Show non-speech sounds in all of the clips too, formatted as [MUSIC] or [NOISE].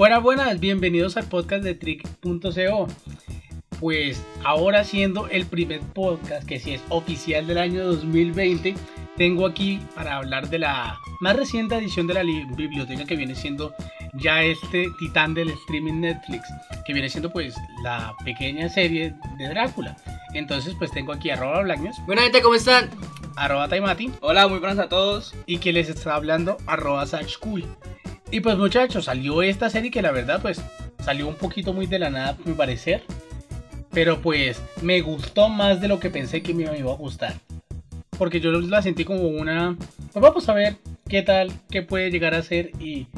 Buenas, buenas, bienvenidos al podcast de Trick.co. Pues ahora siendo el primer podcast que sí es oficial del año 2020, tengo aquí para hablar de la más reciente edición de la biblioteca que viene siendo ya este titán del streaming Netflix, que viene siendo pues la pequeña serie de Drácula. Entonces pues tengo aquí arroba Blacknews. Buena gente, ¿cómo están? Arroba Taimati. Hola, muy buenas a todos. Y que les está hablando arroba Cool. Y pues muchachos, salió esta serie que la verdad pues salió un poquito muy de la nada, a mi parecer. Pero pues me gustó más de lo que pensé que me iba a gustar. Porque yo la sentí como una... Pues vamos a ver qué tal, qué puede llegar a ser y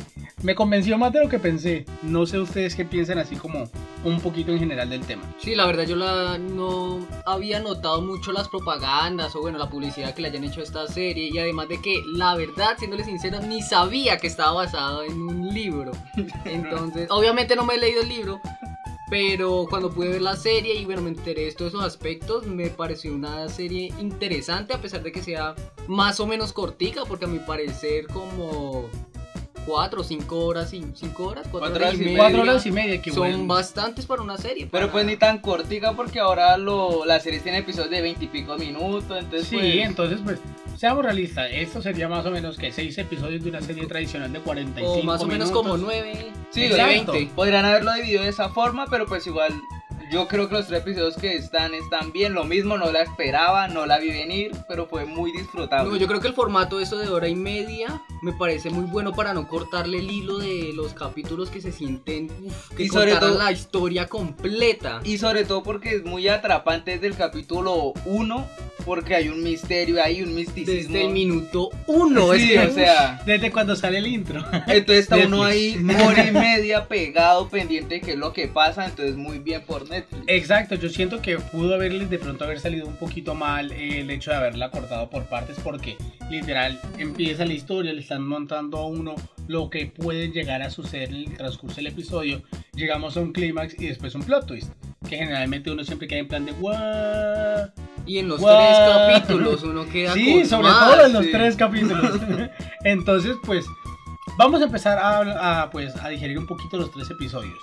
me convenció más de lo que pensé. No sé ustedes qué piensan así como un poquito en general del tema. Sí, la verdad yo la, no había notado mucho las propagandas o bueno, la publicidad que le hayan hecho a esta serie y además de que la verdad, siéndole sincero, ni sabía que estaba basado en un libro. [LAUGHS] Entonces, obviamente no me he leído el libro, pero cuando pude ver la serie y bueno, me enteré de todos esos aspectos, me pareció una serie interesante a pesar de que sea más o menos cortica, porque a mi parecer como cuatro o cinco horas y cinco horas, cuatro, horas, y media. Cuatro horas y media, que Son bastantes para una serie. Pero pues ni tan cortica porque ahora lo, la serie tiene episodios de veintipico minutos, entonces Sí, pues... entonces pues seamos realistas, esto sería más o menos que seis episodios de una serie tradicional de 45 O más o menos como nueve. Sí, de 20. Podrían haberlo dividido de esa forma, pero pues igual yo creo que los tres episodios que están están bien. Lo mismo, no la esperaba, no la vi venir, pero fue muy disfrutable. No, yo creo que el formato eso de hora y media me parece muy bueno para no cortarle el hilo de los capítulos que se sienten que y sobre todo la historia completa. Y sobre todo porque es muy atrapante desde el capítulo 1 porque hay un misterio, hay un misticismo. Desde el minuto 1, sí, o sea, desde cuando sale el intro. [LAUGHS] Entonces está uno ahí hora y [LAUGHS] media pegado pendiente de qué es lo que pasa, entonces muy bien por Netflix. Exacto, yo siento que pudo haberles de pronto haber salido un poquito mal el hecho de haberla cortado por partes porque literal empieza la historia, le están montando a uno lo que puede llegar a suceder en el transcurso del episodio, llegamos a un clímax y después un plot twist, que generalmente uno siempre queda en plan de. Y en los tres capítulos uno queda Sí, sobre todo en los tres capítulos. [LAUGHS] Entonces, pues, vamos a empezar a, pues, a digerir un poquito los tres episodios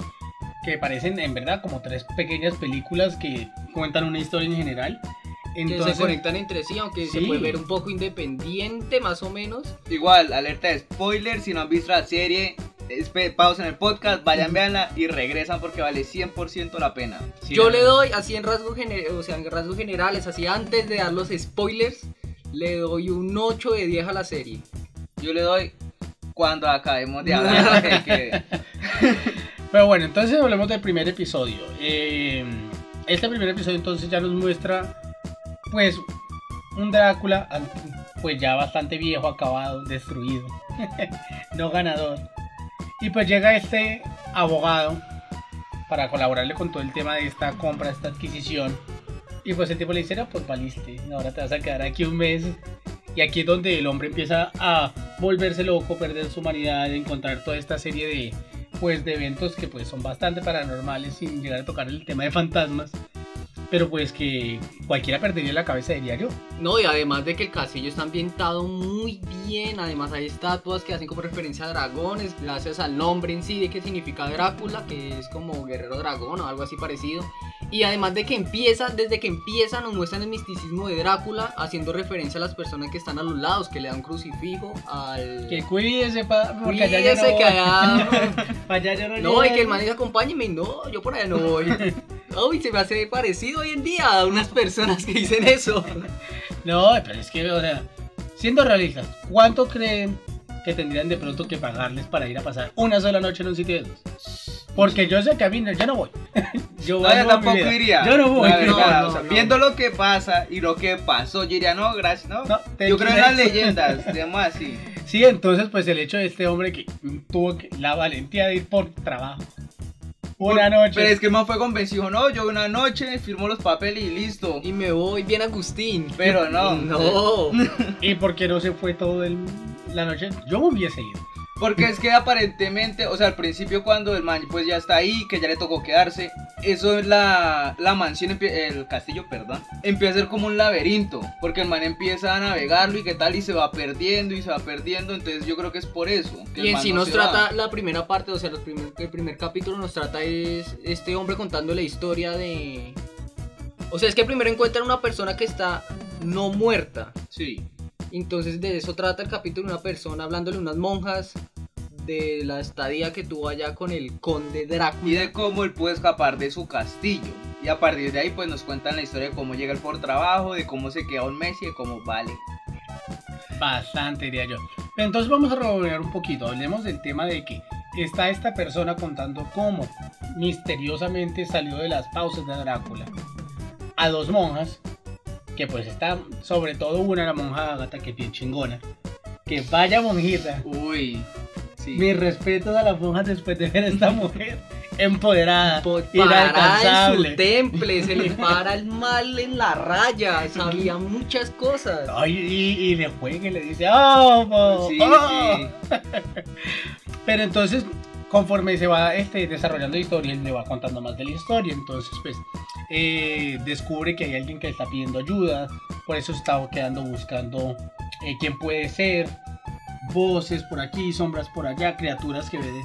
que parecen en verdad como tres pequeñas películas que cuentan una historia en general. Entonces, que se conectan entre sí, aunque se puede ver un poco independiente más o menos. Igual, alerta de spoiler, si no han visto la serie, pausa en el podcast, vayan, veanla y regresan porque vale 100% la pena. Yo le doy, así en rasgos, o sea, en rasgos generales, así antes de dar los spoilers, le doy un 8 de 10 a la serie. Yo le doy cuando acabemos de [LAUGHS] hablar. que... [LAUGHS] Pero bueno, entonces hablemos del primer episodio. Eh, este primer episodio entonces ya nos muestra pues un Drácula pues ya bastante viejo, acabado, destruido, [LAUGHS] no ganador. Y pues llega este abogado para colaborarle con todo el tema de esta compra, esta adquisición. Y pues el tipo le dice, no, pues valiste, ahora te vas a quedar aquí un mes. Y aquí es donde el hombre empieza a volverse loco, perder su humanidad, encontrar toda esta serie de pues de eventos que pues son bastante paranormales sin llegar a tocar el tema de fantasmas. Pero pues que cualquiera perdería la cabeza de diario. No, y además de que el castillo está ambientado muy bien, además hay estatuas que hacen como referencia a dragones, gracias al nombre en sí de que significa Drácula, que es como guerrero dragón o algo así parecido. Y además de que empieza, desde que empieza nos muestran el misticismo de Drácula, haciendo referencia a las personas que están a los lados, que le dan crucifijo al... Que cuídese, pa, porque allá ya no que allá... [LAUGHS] no No, y que el man diga, acompáñeme, no, yo por allá no voy. [LAUGHS] Uy, se me hace parecido hoy en día a unas personas que dicen eso. No, pero es que, o sea, siendo realistas, ¿cuánto creen que tendrían de pronto que pagarles para ir a pasar una sola noche en un sitio de esos? Porque yo sé que a mí [LAUGHS] yo no voy. yo, no, yo tampoco iría. Yo no voy. viendo lo que pasa y lo que pasó, yo diría, no, gracias, no. yo creo en las leyendas, [LAUGHS] digamos así. Sí, entonces pues el hecho de este hombre que tuvo la valentía de ir por trabajo. Una noche. Pero es que más fue convencido, no, yo una noche firmo los papeles y listo. Y me voy bien Agustín. Pero no. [LAUGHS] No. ¿Y por qué no se fue todo el, la noche? Yo me hubiese ido. Porque es que aparentemente, o sea, al principio cuando el man pues ya está ahí, que ya le tocó quedarse, eso es la, la mansión, el castillo, perdón, empieza a ser como un laberinto, porque el man empieza a navegarlo y qué tal, y se va perdiendo y se va perdiendo, entonces yo creo que es por eso. que el Y en man sí no nos trata va. la primera parte, o sea, los primer- el primer capítulo nos trata es este hombre contando la historia de... O sea, es que primero encuentran una persona que está no muerta. Sí. Entonces de eso trata el capítulo, una persona hablándole a unas monjas de la estadía que tuvo allá con el conde Y Drácula. de cómo él puede escapar de su castillo. Y a partir de ahí pues nos cuentan la historia de cómo llega él por trabajo, de cómo se queda un mes y de cómo vale. Bastante, diría yo. Pero entonces vamos a rebobinar un poquito. Hablemos del tema de que está esta persona contando cómo misteriosamente salió de las pausas de Drácula a dos monjas. Que pues está, sobre todo una, la monja Agatha, que es bien chingona. Que vaya monjita. Uy. Sí. Mis respetos a las monjas después de ver a esta mujer empoderada, Po- Parada en inalcanzable. su temple, se le para el mal en la raya, sabía muchas cosas. Ay, y, y le juega y le dice, ¡Oh! po, Sí, oh". sí. Pero entonces, conforme se va este, desarrollando la historia, él le va contando más de la historia. Entonces, pues, eh, descubre que hay alguien que le está pidiendo ayuda. Por eso estaba quedando buscando eh, quién puede ser. Voces por aquí, sombras por allá, criaturas que ve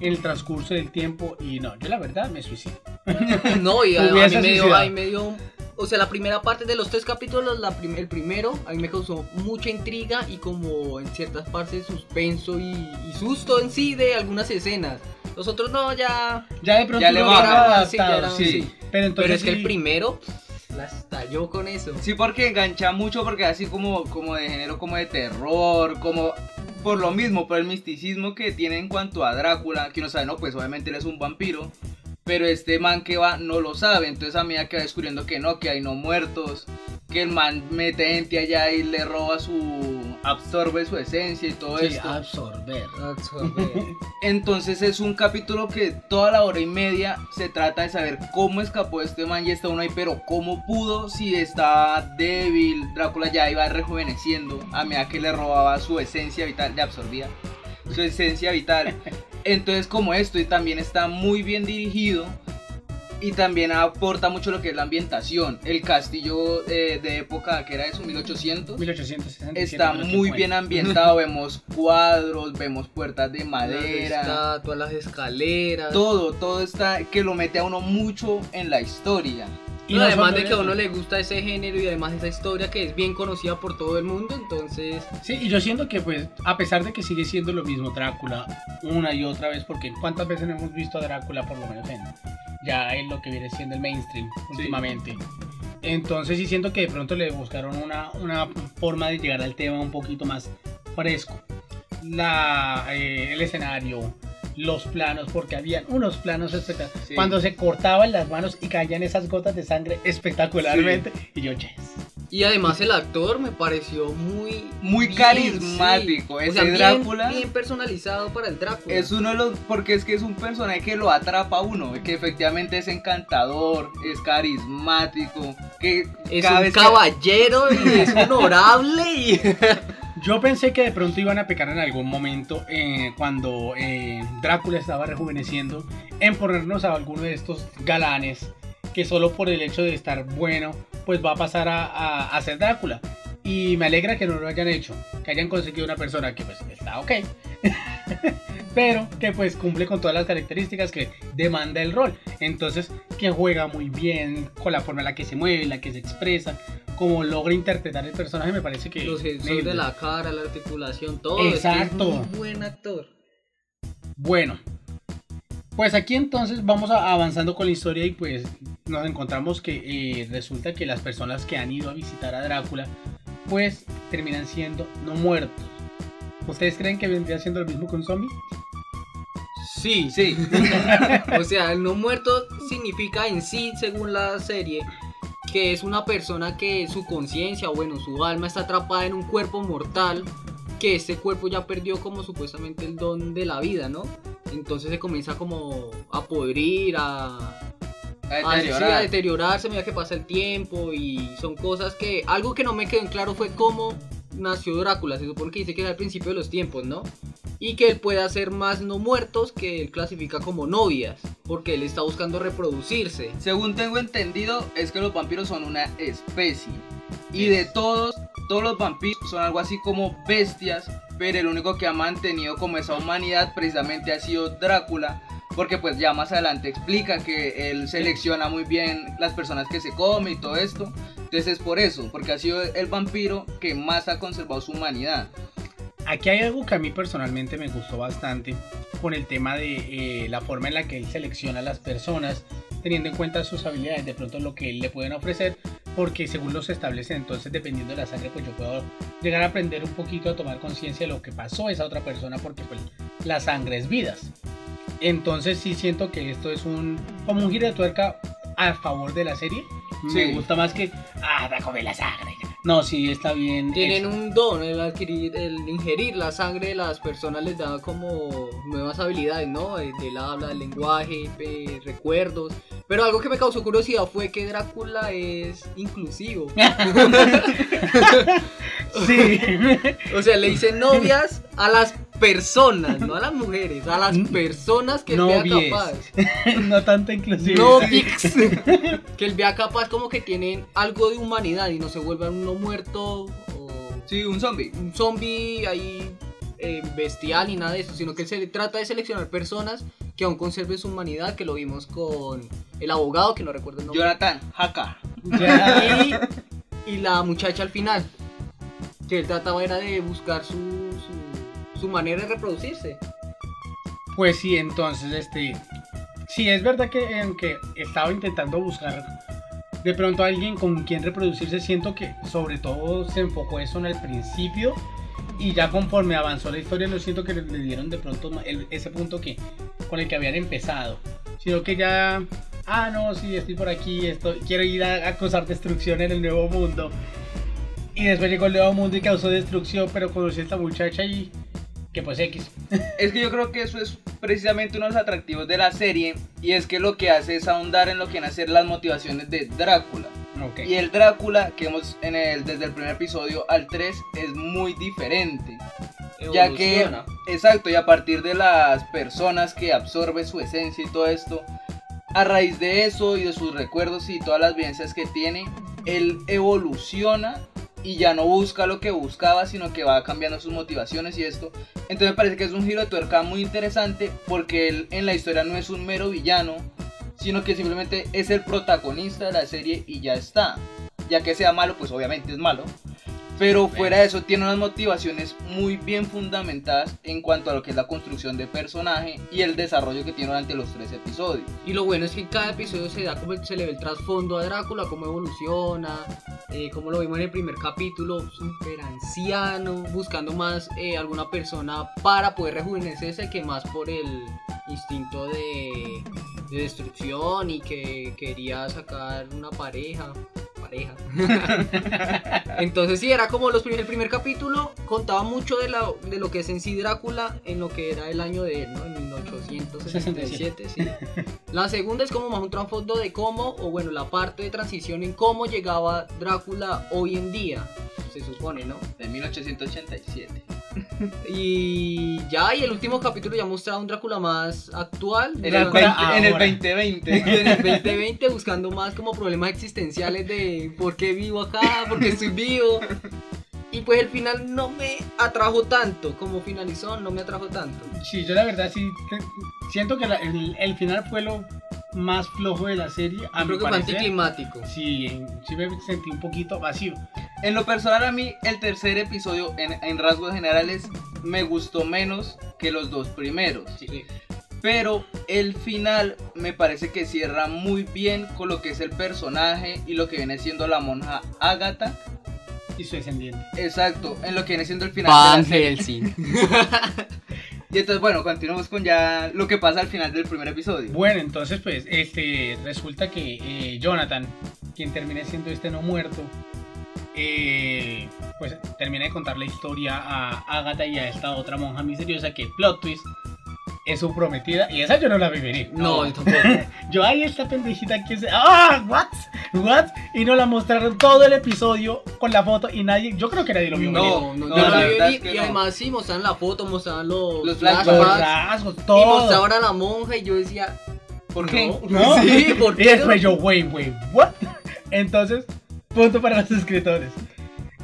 en el transcurso del tiempo. Y no, yo la verdad me suicido. [LAUGHS] No, y a, a mí me dio, me o sea, la primera parte de los tres capítulos, la prim- el primero, a mí me causó mucha intriga y como en ciertas partes suspenso y, y susto en sí de algunas escenas. Los otros no, ya... Ya de pronto Ya le había sí, sí. sí. Pero entonces Pero es que sí- el primero pff, la estalló con eso. Sí, porque engancha mucho, porque así como, como de género, como de terror, como por lo mismo, por el misticismo que tiene en cuanto a Drácula, que uno sabe, no, pues obviamente él es un vampiro, pero este man que va no lo sabe, entonces a medida que va descubriendo que no, que hay no muertos, que el man mete gente allá y le roba su, absorbe su esencia y todo Sí, esto. absorber. [LAUGHS] Entonces es un capítulo que toda la hora y media se trata de saber cómo escapó este man y está uno ahí, pero cómo pudo si está débil. Drácula ya iba rejuveneciendo a medida que le robaba su esencia vital, le absorbía su esencia vital. [LAUGHS] Entonces como esto y también está muy bien dirigido y también aporta mucho lo que es la ambientación. El castillo eh, de época que era de su 1800. 1867. Está muy bien ambientado, [LAUGHS] vemos cuadros, vemos puertas de Las madera, estatuas, las escaleras. todo, todo está que lo mete a uno mucho en la historia. Y No, además de que a uno le gusta ese género y además esa historia que es bien conocida por todo el mundo, entonces Sí, y yo siento que pues, a pesar de que sigue siendo lo mismo Drácula una y otra vez, porque cuántas veces no hemos visto a Drácula por lo menos en ya en lo que viene siendo el mainstream últimamente. Entonces sí siento que de pronto le buscaron una, una forma de llegar al tema un poquito más fresco. La, eh, el escenario, los planos, porque habían unos planos espectaculares. Sí. Cuando se cortaban las manos y caían esas gotas de sangre espectacularmente. Y yo, yes. y además el actor me pareció muy Muy bien, carismático, sí. ese o sea, bien- Drácula. bien personalizado para el Drácula. Es uno de los, porque es que es un personaje que lo atrapa a uno, que efectivamente es encantador, es carismático, que es cada un vez que- caballero y es [LAUGHS] honorable y [LAUGHS] Yo pensé que de pronto iban a pecar en algún momento eh, cuando eh, Drácula estaba rejuveneciendo en ponernos a alguno de estos galanes que solo por el hecho de estar bueno pues va a pasar a, a- ser Drácula. Y me alegra que no lo hayan hecho, que hayan conseguido una persona que pues está ok, [LAUGHS] pero que pues cumple con todas las características que demanda el rol. Entonces que juega muy bien con la forma en la que se mueve, en la que se expresa, como logra interpretar el personaje me parece que... los gestos de la cara, la articulación, todo. es que Exacto. Es muy buen actor. Bueno, pues aquí entonces vamos avanzando con la historia y pues nos encontramos que eh, resulta que las personas que han ido a visitar a Drácula pues terminan siendo no muertos. ¿Ustedes creen que vendría siendo lo mismo que un zombie? Sí, Sí, [LAUGHS] O sea, el no muerto significa en sí, según la serie, que es una persona que su conciencia, o bueno, su alma está atrapada en un cuerpo mortal, que este cuerpo ya perdió como supuestamente el don de la vida, ¿no? Entonces se comienza como a podrir, a, a a, sí, a deteriorar. deteriorarse a medida que pasa el tiempo y son cosas que... Algo que no me quedó en claro fue cómo nació Drácula, se supone que dice que era al principio de los tiempos, ¿no? y que él puede hacer más no muertos que él clasifica como novias, porque él está buscando reproducirse. Según tengo entendido, es que los vampiros son una especie. Y de todos, todos los vampiros son algo así como bestias, pero el único que ha mantenido como esa humanidad precisamente ha sido Drácula. Porque pues ya más adelante explica que él selecciona muy bien las personas que se come y todo esto. Entonces es por eso, porque ha sido el vampiro que más ha conservado su humanidad. Aquí hay algo que a mí personalmente me gustó bastante con el tema de eh, la forma en la que él selecciona a las personas, teniendo en cuenta sus habilidades, de pronto lo que él le pueden ofrecer, porque según los establece, entonces dependiendo de la sangre, pues yo puedo llegar a aprender un poquito a tomar conciencia de lo que pasó a esa otra persona, porque pues la sangre es vidas. Entonces sí siento que esto es un como un giro de tuerca a favor de la serie. Me gusta más que ah, da a comer la sangre. No, sí está bien. Tienen un don, el adquirir, el ingerir la sangre de las personas les da como nuevas habilidades, ¿no? Del habla, del lenguaje, eh, recuerdos. Pero algo que me causó curiosidad fue que Drácula es inclusivo. [LAUGHS] Sí. [LAUGHS] O sea, le dicen novias a las personas, no a las mujeres, a las personas que él vea Novies. capaz. [LAUGHS] no tanto inclusive. No que él vea capaz como que tienen algo de humanidad y no se vuelvan uno muerto o Sí, un zombie. un zombie ahí eh, bestial ni nada de eso, sino que se trata de seleccionar personas que aún conserven su humanidad, que lo vimos con el abogado, que no recuerdo el nombre, Jonathan, Haka. Y, y la muchacha al final, que él trataba era de buscar su, su, su manera de reproducirse. Pues sí, entonces, este. Sí, es verdad que aunque estaba intentando buscar de pronto a alguien con quien reproducirse, siento que sobre todo se enfocó eso en el principio. Y ya conforme avanzó la historia, no siento que le dieron de pronto ese punto que con el que habían empezado. Sino que ya. Ah, no, sí, estoy por aquí, estoy, quiero ir a, a causar destrucción en el nuevo mundo. Y después llegó el nuevo mundo y causó destrucción, pero conocí a esta muchacha y. Que pues X. Es que yo creo que eso es precisamente uno de los atractivos de la serie. Y es que lo que hace es ahondar en lo que van a ser las motivaciones de Drácula. Y el Drácula que vemos en el, desde el primer episodio al 3 es muy diferente. Ya que, Evoluciona. exacto, y a partir de las personas que absorbe su esencia y todo esto, a raíz de eso y de sus recuerdos y todas las vivencias que tiene, él evoluciona y ya no busca lo que buscaba, sino que va cambiando sus motivaciones y esto. Entonces me parece que es un giro de tuerca muy interesante porque él en la historia no es un mero villano, sino que simplemente es el protagonista de la serie y ya está. Ya que sea malo, pues obviamente es malo. Pero fuera de eso, tiene unas motivaciones muy bien fundamentadas en cuanto a lo que es la construcción de personaje y el desarrollo que tiene durante los tres episodios. Y lo bueno es que en cada episodio se da como se le ve el trasfondo a Drácula, cómo evoluciona, eh, como lo vimos en el primer capítulo, súper anciano, buscando más eh, alguna persona para poder rejuvenecerse que más por el instinto de, de destrucción y que quería sacar una pareja. Pareja. [LAUGHS] Entonces sí, era como los prim- el primer capítulo contaba mucho de, la, de lo que es en sí Drácula en lo que era el año de él, ¿no? En 1867, sí. [LAUGHS] La segunda es como más un trasfondo de cómo, o bueno, la parte de transición en cómo llegaba Drácula hoy en día, se supone, ¿no? De 1887. [LAUGHS] Y ya, y el último capítulo ya mostraba un Drácula más actual. En el, Drácula 20 en el ahora. 2020. en el [LAUGHS] 2020 buscando más como problemas existenciales de por qué vivo acá, por qué estoy vivo. Y pues el final no me atrajo tanto, como finalizó no me atrajo tanto. Sí, yo la verdad sí siento que la- el, el final fue lo más flojo de la serie. A mi Creo que fue parecer. anticlimático. Sí, sí me sentí un poquito vacío. En lo personal a mí el tercer episodio en, en rasgos generales me gustó menos que los dos primeros. Sí. Pero el final me parece que cierra muy bien con lo que es el personaje y lo que viene siendo la monja Agatha. Y su descendiente. Exacto, en lo que viene siendo el final. Van de la serie. Helsing. [LAUGHS] Y entonces bueno, continuamos con ya lo que pasa al final del primer episodio. Bueno, entonces pues este resulta que eh, Jonathan, quien termina siendo este no muerto, eh, pues termina de contar la historia a Agatha y a esta otra monja misteriosa que plot twist es su prometida y esa yo no la vi venir. No, yo tampoco. [LAUGHS] Yo, ay, esta pendejita que se. ¡Ah! ¿What? ¿What? Y nos la mostraron todo el episodio con la foto y nadie. Yo creo que nadie lo vio. No, no, no, yo la la vi es que y no. además sí mostraban la foto, mostraban los, Los rasgos, y todo. mostraban a la monja y yo decía, ¿Por qué? no, ¿No? [LAUGHS] Sí, ¿por Y después yo, wait, wait, what? [LAUGHS] Entonces, punto para los escritores.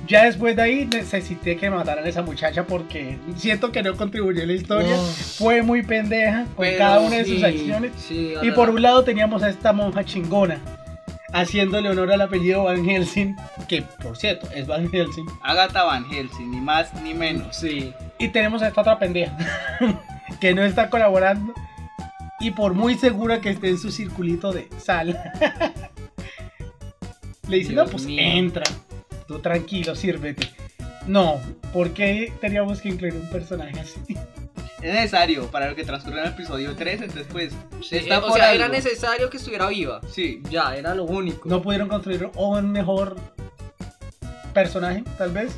Ya después de ahí necesité que mataran a esa muchacha porque siento que no contribuyó a la historia. Oh. Fue muy pendeja con Pero cada una de Sí, sus acciones. sí, Y por un lado teníamos a esta monja chingona, haciéndole honor al apellido Van Helsing, que por cierto es Van Helsing. Agatha Van Helsing, ni más ni menos. Sí. Y tenemos a esta otra pendeja, [LAUGHS] que no está colaborando. Y por muy segura que esté en su circulito de sal, [LAUGHS] le dice, no, pues mío. entra, tú tranquilo, sírvete. No, ¿por qué teníamos que incluir un personaje así? Es necesario para lo que transcurre en el episodio 3, entonces pues Sí, está eh, o por sea, algo. era necesario que estuviera viva. Sí, Ya, era lo único. No pudieron construir un mejor personaje, tal vez.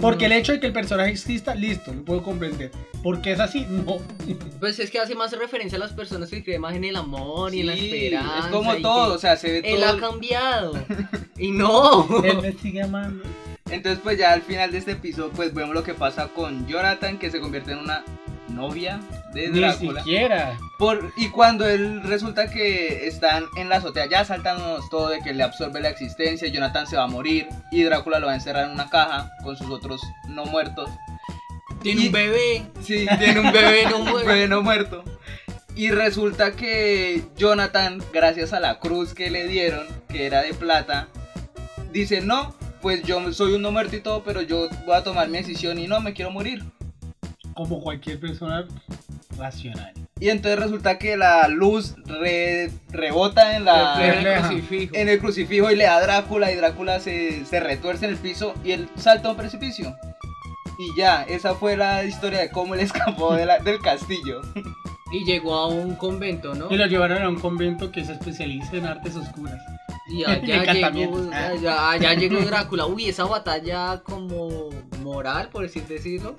Porque el hecho de que el personaje exista, listo, lo puedo comprender. Porque es así, no. [LAUGHS] Pues es que hace más referencia a las personas que creen más en el amor y en la Sí, esperanza. es como y todo, que o sea, se ve Él todo. ha cambiado. [LAUGHS] y no. Él me sigue amando. Entonces pues ya al final de este episodio pues vemos lo que pasa con Jonathan que se convierte en una novia de Ni Drácula. siquiera. Por, y cuando él resulta que están en la azotea ya saltándonos todo de que le absorbe la existencia, Jonathan se va a morir y Drácula lo va a encerrar en una caja con sus otros no muertos. Tiene Y- un bebé. Sí, [LAUGHS] Tiene un no [LAUGHS] bebé no muerto. Y resulta que Jonathan, gracias a la cruz que le dieron, que era de plata, dice, no, pues yo soy un no muerto y todo, pero yo voy a tomar mi decisión y no, me quiero morir. Como cualquier persona racional. Y entonces resulta que la luz re- rebota en, la, Refleja el crucifijo. en el crucifijo y le da a Drácula y Drácula se, se retuerce en el piso y él salta a un precipicio. Y ya, esa fue la historia de cómo él [LAUGHS] escapó de la- del castillo. Y llegó a un convento, ¿no? Y lo llevaron a un convento que se especializa en artes oscuras. Y [LAUGHS] Y allá llegó, encantamientos. allá, allá llegó Drácula. Uy, esa batalla como moral, por así decirlo,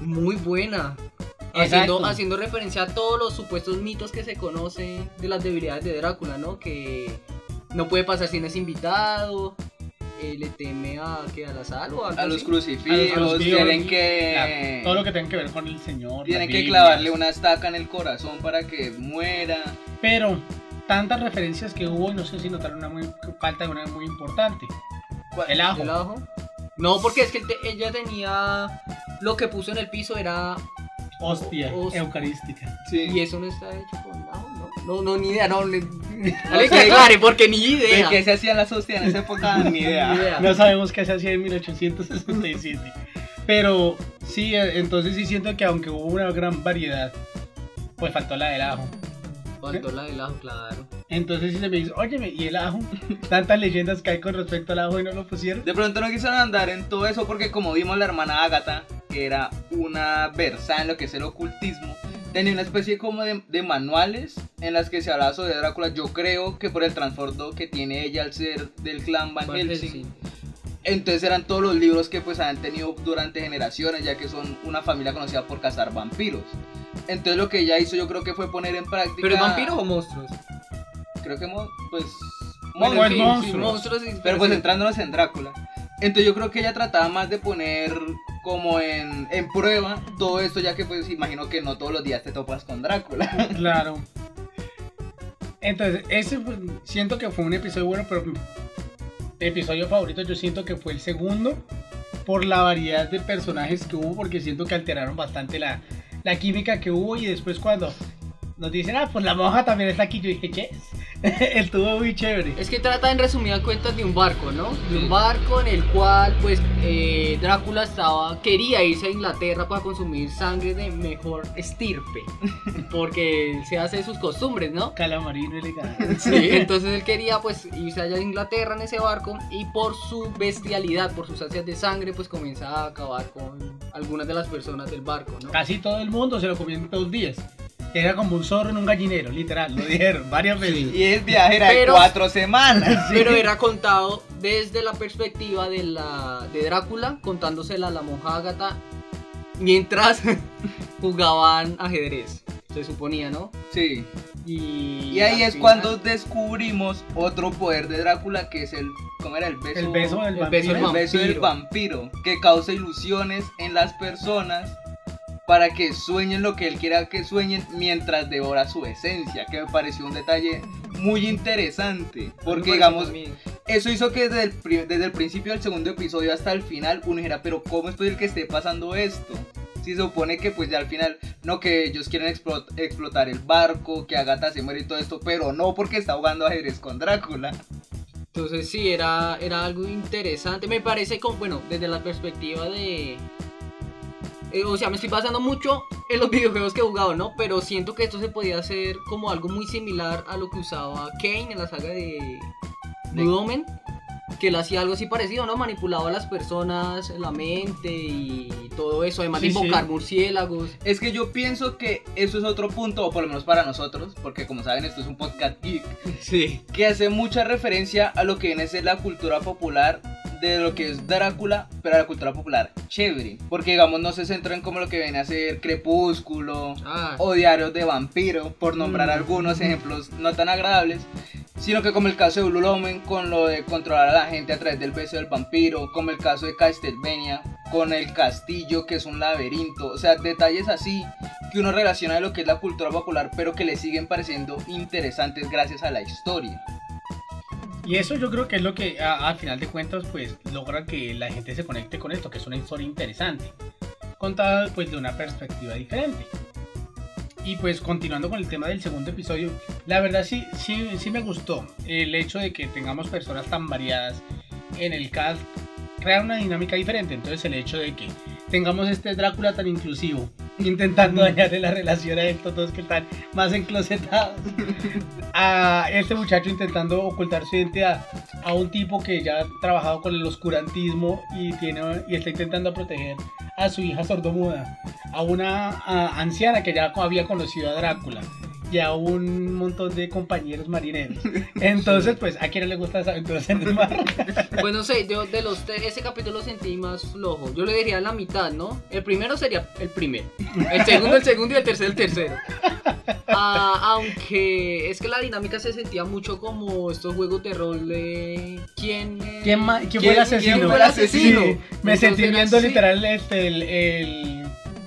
muy buena. Haciendo, haciendo referencia a todos los supuestos mitos que se conocen de las debilidades de Drácula, ¿no? Que no puede pasar si no es invitado, eh, le teme a, que a la sal o algo A los crucifijos, A los crucifijos, tienen que... La- todo lo que tenga que ver con el Señor. Tienen que clavarle una estaca en el corazón para que muera. Pero tantas referencias que hubo, y no sé si notaron una muy, falta de una muy importante. El ajo. ¿El ajo? No, porque es que te- ella tenía... Lo que puso en el piso era... Hostia, Hostia. eucarística. Sí. Y eso no está hecho con ajo, ¿no? No, no, ni idea, no. le- [LAUGHS] No Dale que porque ni ¿De idea. qué se hacían las hostias en esa época? [LAUGHS] Ni Ni idea. idea. No sabemos qué se hacía en 1867. Pero sí, eh, entonces sí siento que aunque hubo una gran variedad, pues faltó la del ajo. Faltó la del ajo, claro. Entonces sí se me dice, óyeme, ¿y el ajo? [LAUGHS] Tantas leyendas que hay con respecto al ajo y no lo pusieron. De pronto no quisieron andar en todo eso porque como vimos la hermana Agatha, que era una versada en lo que es el ocultismo, tenía una especie como de, de manuales en las que se hablaba sobre Drácula. Yo creo que por el trasfondo que tiene ella al ser del clan Van Van Helsing. Helsing. Entonces eran todos los libros que pues han tenido durante generaciones, ya que son una familia conocida por cazar vampiros. Entonces lo que ella hizo yo creo que fue poner en práctica... ¿Pero vampiros o monstruos? Creo que mo- pues... Bueno, sí, monstruos. sí, monstruos y- Pero pues sí. centrándonos en Drácula. Entonces yo creo que ella trataba más de poner como en, en prueba todo esto, ya que pues imagino que no todos los días te topas con Drácula. [LAUGHS] Claro. Entonces, ese siento que fue un episodio bueno, pero mi episodio favorito yo siento que fue el segundo por la variedad de personajes que hubo, porque siento que alteraron bastante la, la química que hubo y después cuando nos dicen, ah, pues la monja también está aquí, yo dije, yes, [LAUGHS] estuvo muy chévere. Es que trata en resumidas cuentas de un barco, ¿no? De un barco en el cual, pues, eh, Drácula estaba, quería irse a Inglaterra para consumir sangre de mejor estirpe, [LAUGHS] porque él se hace sus costumbres, ¿no? Calamarino elegante. [LAUGHS] Sí, entonces él quería pues irse allá a Inglaterra en ese barco y por su bestialidad, por sus ansias de sangre, pues comienza a acabar con algunas de las personas del barco, ¿no? Casi todo el mundo se lo comió en dos días. Era como un zorro en un gallinero, literal, lo dijeron varias veces. Y el viaje era Pero- de cuatro semanas. [LAUGHS] Pero era contado desde la perspectiva de, la, de Drácula, contándosela a la monja Agatha mientras [LAUGHS] jugaban ajedrez. se suponía, ¿no? Sí. Y, Y ahí es final- cuando descubrimos otro poder de Drácula que es el. ¿Cómo era? El beso. El beso del el beso vampiro. el beso del vampiro. vampiro. Que causa ilusiones en las personas para que sueñen lo que él quiera que sueñen mientras devora su esencia. Que me pareció un detalle muy interesante. Porque, digamos, eso hizo que desde el, desde el principio del segundo episodio hasta el final uno dijera, pero ¿cómo es posible que esté pasando esto? Si se supone que pues ya al final, no que ellos quieren explot- explotar el barco, que Agatha se muere y todo esto, pero no porque está jugando ajedrez con Drácula. Entonces sí, era, era algo interesante. Me parece, como, bueno, desde la perspectiva de... eh, o sea, me estoy basando mucho en los [LAUGHS] videojuegos que he jugado, ¿no? Pero siento que esto se podía hacer como algo muy similar a lo que usaba Kane en la saga de Omen. Que él hacía algo así parecido, ¿no? Manipulaba a las personas, la mente y todo eso. Además de Sí, sí. invocar murciélagos. Es que yo pienso que eso es otro punto, o por lo menos para nosotros, porque como saben esto es un podcast geek, [LAUGHS] Sí. que hace mucha referencia a lo que viene a ser la cultura popular de lo que es Drácula, pero a la cultura popular chévere. Porque digamos no se centra en como lo que viene a ser Crepúsculo Ah, o Diarios de Vampiro, por nombrar Mm. algunos ejemplos no tan agradables. Sino que como el caso de Blue con lo de controlar a la gente a través del beso del vampiro, como el caso de Castlevania con el castillo que es un laberinto, o sea, detalles así que uno relaciona de lo que es la cultura popular, pero que le siguen pareciendo interesantes gracias a la historia. Y eso yo creo que es lo que al final de cuentas pues logra que la gente se conecte con esto, que es una historia interesante, contada pues de una perspectiva diferente. Y pues continuando con el tema del segundo episodio, la verdad sí, sí, sí me gustó el hecho de que tengamos personas tan variadas en el cast, crea una dinámica diferente. Entonces el hecho de que tengamos este Drácula tan inclusivo, [LAUGHS] intentando dañarle la relación a estos dos que están más enclosetados, [LAUGHS] a este muchacho intentando ocultar su identidad, a un tipo que ya ha trabajado con el oscurantismo y, tiene, y está intentando proteger a su hija sordomuda, a una a- anciana que ya había conocido a Drácula y a un montón de compañeros marineros. [LAUGHS] Entonces, pues, ¿a quién le gusta esa aventura en el mar? Pues no sé, yo de los tres, ese capítulo sentí más flojo. Yo le diría la mitad, ¿no? El primero sería el primero. El segundo, el segundo y el tercero, el tercero. Ah, aunque es que la dinámica se sentía mucho como estos juegos de rol de. ¿Quién? ¿Quién, quién fue ¿Quién- el asesino? quién fue el asesino? Sí, me Entonces sentí viendo así. literal este, el, el...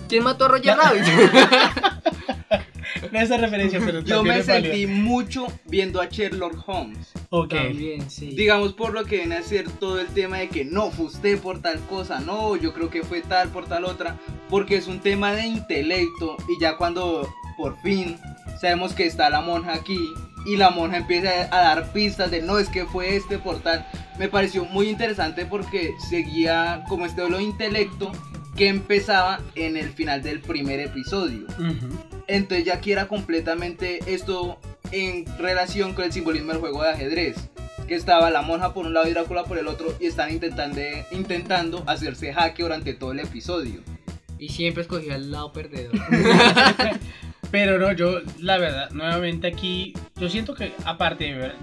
¿Quién mató a Roger Rabbit? [LAUGHS] No esa referencia, pero Yo me sentí mucho viendo a Sherlock Holmes. Ok. También, sí. Digamos por lo que viene a ser todo el tema de que no fue usted por tal cosa, no, yo creo que fue tal por tal otra, porque es un tema de intelecto y ya cuando por fin sabemos que está la monja aquí y la monja empieza a dar pistas de no es que fue este por tal, me pareció muy interesante porque seguía como este doble intelecto que empezaba en el final del primer episodio. Entonces ya aquí era completamente esto en relación con el simbolismo del juego de ajedrez. Que estaba la monja por un lado y Drácula por el otro y están intentando, intentando hacerse jaque durante todo el episodio. Y siempre escogía el lado perdedor. [LAUGHS] Pero no, yo, la verdad, nuevamente aquí, yo siento que aparte de ver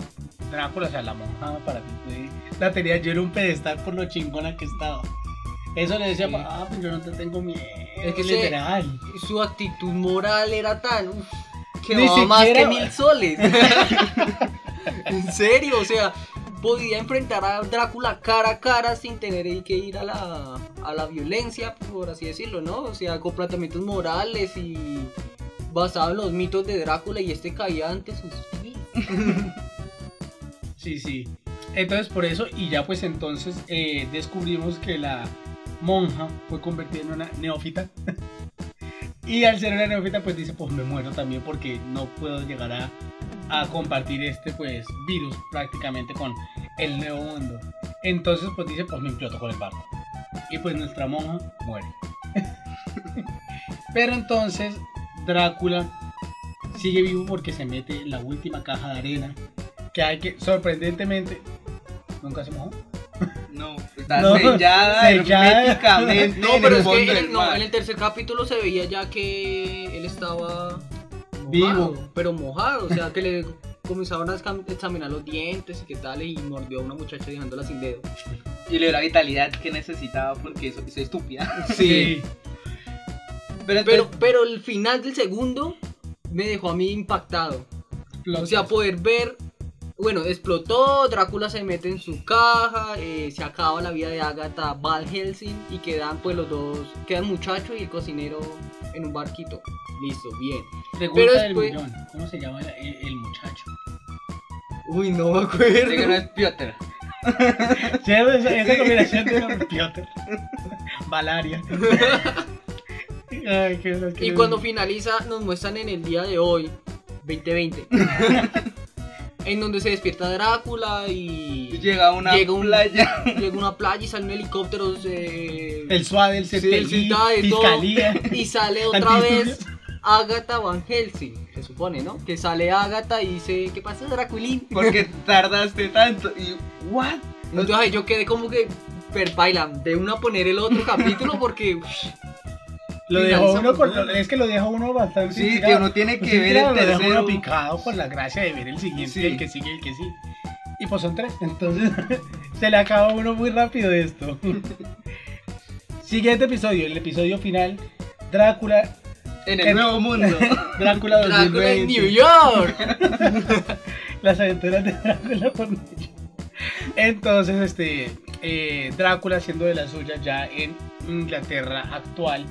Drácula, o sea, la monja para mí fue- la tenía yo en un pedestal por lo chingona que estaba. Eso le decía, ah, pues yo no te tengo miedo. Es que se- literal. Su actitud moral era tan. uf, que Ni más que mil soles. [LAUGHS] [LAUGHS] en serio, o sea, podía enfrentar a Drácula cara a cara sin tener que ir a la, a la violencia, por así decirlo, ¿no? O sea, con planteamientos morales y basado en los mitos de Drácula y este caía ante sus pies. [LAUGHS] Sí, sí. Entonces por eso, y ya pues entonces eh, descubrimos que la monja fue convertida en una neófita. [LAUGHS] y al ser una neófita pues dice, pues me muero también porque no puedo llegar a, compartir este pues virus prácticamente con el nuevo mundo. Entonces pues dice, pues me imploto con el barco. Y pues nuestra monja muere. [LAUGHS] Pero entonces Drácula sigue vivo porque se mete en la última caja de arena que hay que, sorprendentemente, nunca se mojó. No, está No, sellada sellada. herméticamente No, pero el es que en del el, no, en el tercer capítulo se veía ya que él estaba mojado, Vivo. pero mojado, o sea que le comenzaban a examinar los dientes y qué tal y mordió a una muchacha dejándola sin dedo. Y le dio la vitalidad que necesitaba porque eso es estúpida. [LAUGHS] Sí. Pero, Pero, entonces- pero el final del segundo me dejó a mí impactado. Plot O sea, poder ver, bueno, explotó, Drácula se mete en su caja, eh, se acaba la vida de Agatha Van Helsing y quedan pues los dos, queda el muchacho y el cocinero en un barquito. Listo, bien. Pregunta pero del después- millón. ¿Cómo se llama el, el- el muchacho? Uy, no me Dice que no acuerdo. es Piotr. [LAUGHS] Sí, esa, esa combinación de Piotr. Valaria. Ay, qué- qué- Y cuando finaliza nos muestran en el día de hoy, 2020, [LAUGHS] en donde se despierta Drácula y Llega una Llega un- playa. [LAUGHS] llega una playa y salen helicópteros eh, El SWAT, el Sí, CTI, sí, de todo. Fiscalía. [LAUGHS] y sale [LAUGHS] otra vez Agatha Van Helsing, se supone, ¿no? Que sale Agatha y dice, ¿qué pasa, Draculín? Porque tardaste tanto. Y, ¿what? Entonces yo quedé como que, per baila, de una poner el otro capítulo porque... Lo dejó uno por con, es que lo deja uno bastante Sí, que uno tiene que ver el lo deja uno tercero. picado con la gracia de ver el siguiente, Sí. el que sigue, el que sí. Y pues son tres, entonces [LAUGHS] se le acaba a uno muy rápido esto. [LAUGHS] Siguiente episodio, el episodio final, Drácula, En el En- nuevo mundo. [LAUGHS] Drácula 2020. Drácula en New York. Las aventuras de Drácula por New York. Entonces, este, eh, Drácula haciendo de las suyas ya en Inglaterra actual,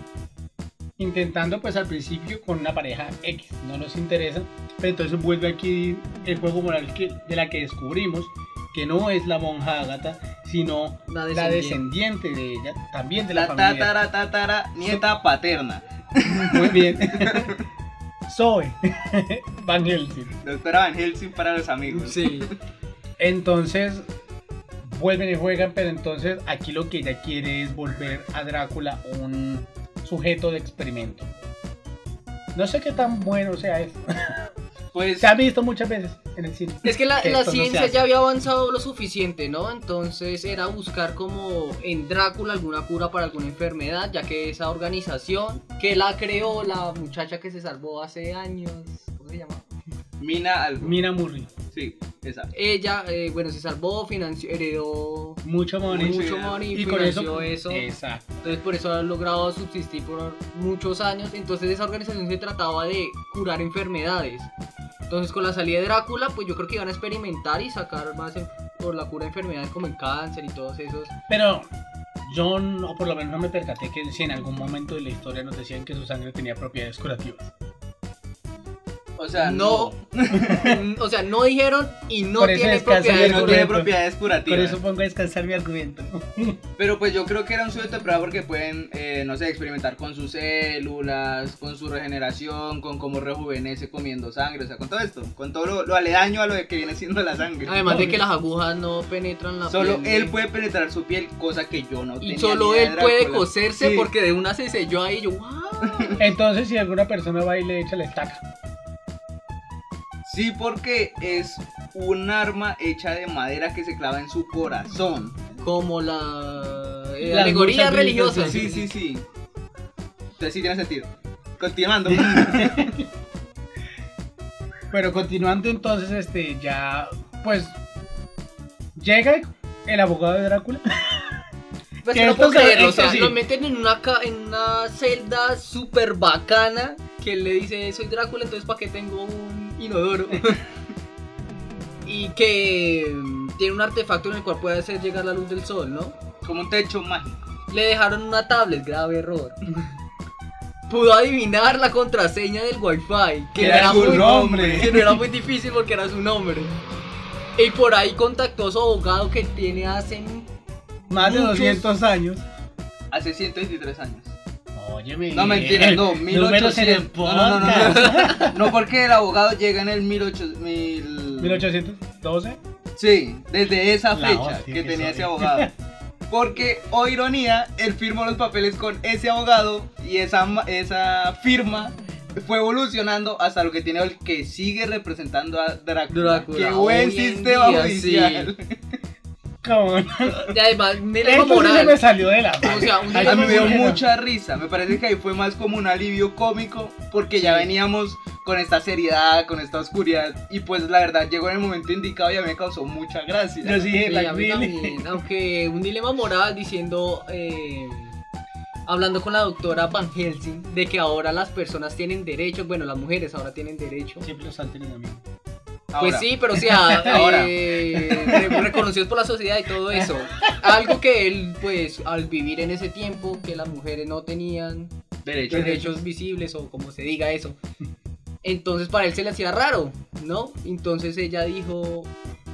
intentando pues al principio con una pareja X, no nos interesa, pero entonces vuelve aquí el juego moral que, de la que descubrimos que no es la monja Agatha, sino La descendiente de ella, también de la, La familia. tatara, tatara, nieta paterna. [LAUGHS] Muy bien. [LAUGHS] Zoe [LAUGHS] Van Helsing. Doctora Van Helsing para los amigos. Sí. Entonces vuelven y juegan, pero entonces aquí lo que ella quiere es volver a Drácula un sujeto de experimento. No sé qué tan bueno sea eso. Pues [LAUGHS] Se ha visto muchas veces en el cine. Es que la, Que la esto no se ciencia ya había avanzado lo suficiente, ¿no? Entonces era buscar como en Drácula alguna cura para alguna enfermedad, ya que esa organización que la creó la muchacha que se salvó hace años, ¿cómo se llama? Mina algo. Mina Murray. Sí, esa. Ella, eh, bueno, se salvó, financió, heredó Mucho money. mucho money y con eso, financió eso. Exacto. Entonces por eso han logrado subsistir por muchos años. Entonces esa organización se trataba de curar enfermedades. Entonces con la salida de Drácula, pues yo creo que iban a experimentar y sacar más en- por la cura de enfermedades como el cáncer y todos esos. Pero yo, no- por lo menos no me percaté que si en algún momento de la historia nos decían que su sangre tenía propiedades curativas. O sea, No. no. [LAUGHS] o sea, no dijeron y no Por tiene propiedades. no tiene propiedades Por curativas. eso pongo a descansar mi argumento. [LAUGHS] Pero pues yo creo que era un sujeto de prueba porque pueden, eh, no sé, experimentar con sus células, con su regeneración, con cómo rejuvenece comiendo sangre, o sea, con todo esto, con todo lo, lo aledaño a lo que viene siendo la sangre. Además de que las agujas no penetran la Solo piel de- él puede penetrar su piel, cosa que yo no tenía Y solo él de puede coserse Sí. porque de una se selló ahí. Yo, wow. Entonces, si alguna persona va y le echa la estaca. Sí, porque es un arma hecha de madera que se clava en su corazón. Como la eh, Las alegoría religiosa. Sí, sí, sí. Entonces sí tiene sentido. Continuando. [LAUGHS] Pero continuando entonces, este, ya, pues, llega el abogado de Drácula. Pues Que no puedo creerlo, o esto sea, sí. lo meten en una, ca- en una celda súper bacana que él le dice, soy Drácula, entonces ¿para qué tengo un inodoro? [LAUGHS] y que mm, tiene un artefacto en el cual puede hacer llegar la luz del sol, ¿no? Como un techo mágico. Le dejaron una tablet, grave error. Pudo adivinar la contraseña del wifi, que, era su muy, nombre. que no era muy difícil porque era su nombre. Y por ahí contactó a su abogado que tiene hace Más de Muchos- 200 años. Hace 123 años. Óyeme. No, mentira, no, Números en el 1800. No, no, no, no, no. Porque el abogado llega en el 1800. mil- 1812. Sí, desde esa fecha que tenía ese abogado. Porque, oh ironía, él firmó los papeles con ese abogado y esa, esa firma fue evolucionando hasta lo que tiene el que sigue representando a Drácula. Drácula, Qué buen sistema día, judicial. On. Y además, dilema Esto sí se me salió de la O sea, un me dio mucha risa. Me parece que ahí fue más como un alivio cómico porque ya veníamos con esta seriedad, con esta oscuridad y pues la verdad llegó en el momento indicado y a mí me causó mucha gracia. Yo sí Sí, también, aunque un dilema moral diciendo eh, hablando con la doctora Van Helsing de que ahora las personas tienen derechos, bueno, las mujeres ahora tienen derechos. Siempre los han tenido amigos. Pues sí, pero o sea, [LAUGHS] Ahora. eh, re- reconocidos por la sociedad y todo eso. Algo que él, pues, al vivir en ese tiempo, que las mujeres no tenían Derecho. derechos visibles o como se diga eso. Entonces para él se le hacía raro, ¿no? Entonces ella dijo,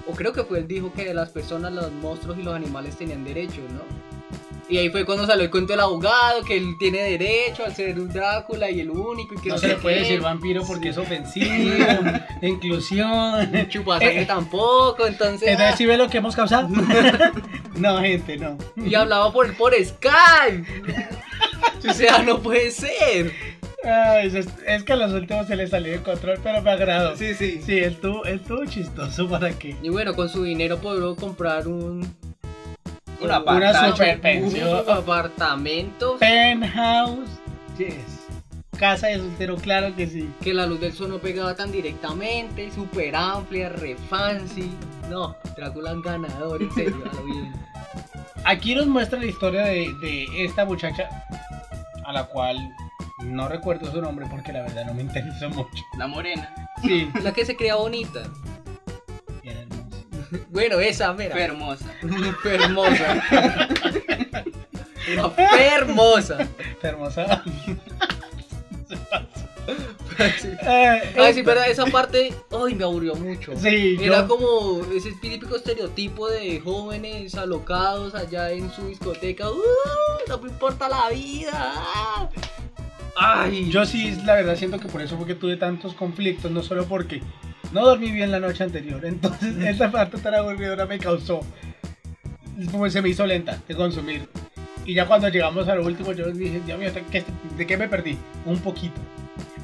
o creo que fue él dijo que las personas, los monstruos y los animales tenían derechos, ¿no? Y ahí fue cuando salió el cuento del abogado, que él tiene derecho al ser un Drácula y el único y que No no se le puede qué. decir vampiro porque es ofensivo, [LAUGHS] inclusión. [LAUGHS] Chupasangre tampoco, entonces... Entonces, ¿sí ve lo que hemos causado? [LAUGHS] no, gente, no. Y hablaba por, por Skype. o sea, no puede ser. Ay, es, es que a los últimos se le salió de control, pero me agradó. Sí, sí. Sí, estuvo, estuvo chistoso para qué. Y bueno, con su dinero pudo comprar un... Un Una apartacho. super pensión. Un apartamento Penthouse. Yes. Casa de soltero, claro que sí. que la luz del sol no pegaba tan directamente, súper amplia, re fancy. No, Drácula es ganador, en serio, a lo bien. Aquí nos muestra la historia de, de esta muchacha, a la cual no recuerdo su nombre porque la verdad no me [LAUGHS] interesó mucho. La morena. Sí. La que se crea bonita. [LAUGHS] Bueno, esa, mira. Fermosa. Era fermosa. Hermosa. Sí. Eh, Ay, sí, pero esa parte, ay, me aburrió mucho. Sí, Era yo- como ese típico estereotipo de jóvenes alocados allá en su discoteca. "Uh, no me importa la vida. Ay, Yo sí, la verdad, siento que por eso fue que tuve tantos conflictos, no solo porque no dormí bien la noche anterior. [LAUGHS] Entonces, esta parte tan aburridora me causó. Pues se me hizo lenta de consumir. Y ya cuando llegamos a lo último, yo dije, Dios mío, ¿qué- ¿de qué me perdí? Un poquito.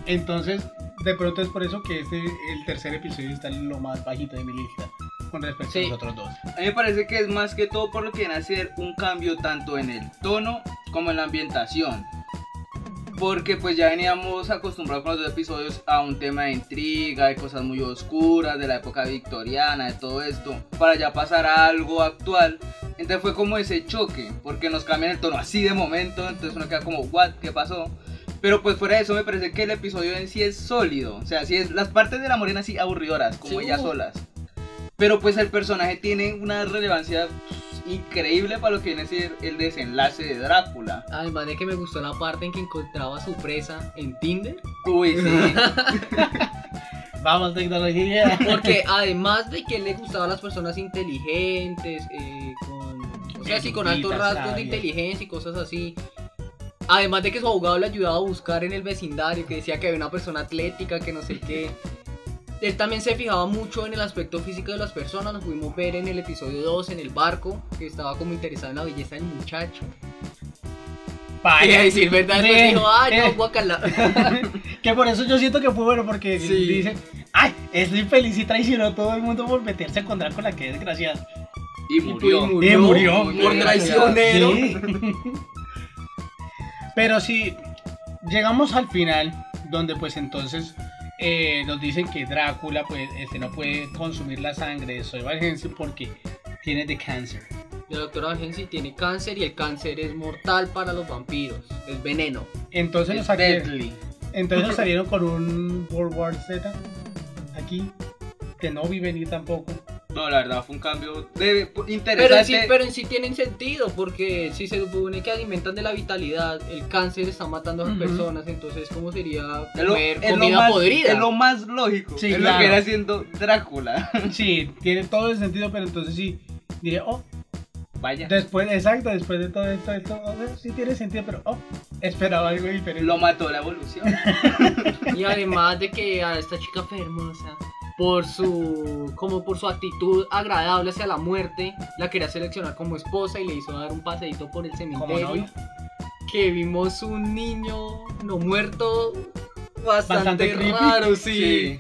Entonces, de pronto es por eso que este, el tercer episodio está en lo más bajito de mi lista con respecto Sí. a los otros dos. A mí me parece que es más que todo por lo que viene a ser un cambio tanto en el tono como en la ambientación. Porque pues ya veníamos acostumbrados con los dos episodios a un tema de intriga, de cosas muy oscuras, de la época victoriana, de todo esto, para ya pasar a algo actual. Entonces fue como ese choque, porque nos cambian el tono así de momento, entonces uno queda como, ¿what? ¿Qué pasó? Pero pues fuera de eso me parece que el episodio en sí es sólido, o sea, sí es las partes de la morena así aburridoras, como Sí. ellas solas. Pero pues el personaje tiene una relevancia increíble para lo que viene a ser el desenlace de Drácula. Además de que me gustó la parte en que encontraba a su presa en Tinder. Uy, sí. [LAUGHS] Vamos, tecnología. Porque además de que le gustaban las personas inteligentes, eh, con, o sea, sí, con altos rasgos de inteligencia y cosas así. Además de que su abogado le ayudaba a buscar en el vecindario, que decía que había una persona atlética, que no sé qué. Él también se fijaba mucho en el aspecto físico de las personas, lo pudimos ver en el episodio 2, en el barco, que estaba como interesado en la belleza del muchacho. Quería decir verdad, Sí, entonces dijo, ah, eh. no, guacala. [LAUGHS] Que por eso yo siento que fue bueno porque Sí. dice, ay, estoy feliz y traicionó a todo el mundo por meterse a encontrar con la que desgraciada. Y murió. murió. Y murió. Por traicionero. Sí. Pero sí, llegamos al final, donde pues entonces eh, nos dicen que Drácula pues este, no puede consumir la sangre de Soy Valgensi porque tiene de cáncer. El doctor Agency tiene cáncer y el cáncer es mortal para los vampiros, es veneno. Entonces nos, salieron, entonces nos [LAUGHS] salieron con un World War Z aquí, que no vi venir tampoco. No, la verdad fue un cambio de, Pero en, interesante. sí, pero en sí tienen sentido, porque si se supone que alimentan de la vitalidad, el cáncer está matando a las personas, entonces ¿cómo sería es lo, comer es lo comida más, podrida? es lo más lógico. Sí, es lo que era haciendo Drácula. [LAUGHS] Sí, tiene todo el sentido, pero entonces sí, dije, oh, Vaya. después, exacto, después de todo esto, esto oh, sí tiene sentido, pero oh, esperaba algo diferente. Lo mató la evolución. [LAUGHS] Y además de que a esta chica fue hermosa, por su como por su actitud agradable hacia la muerte, la quería seleccionar como esposa y le hizo dar un paseíto por el cementerio. Que vimos un niño no muerto bastante, Bastante creepy. raro, sí.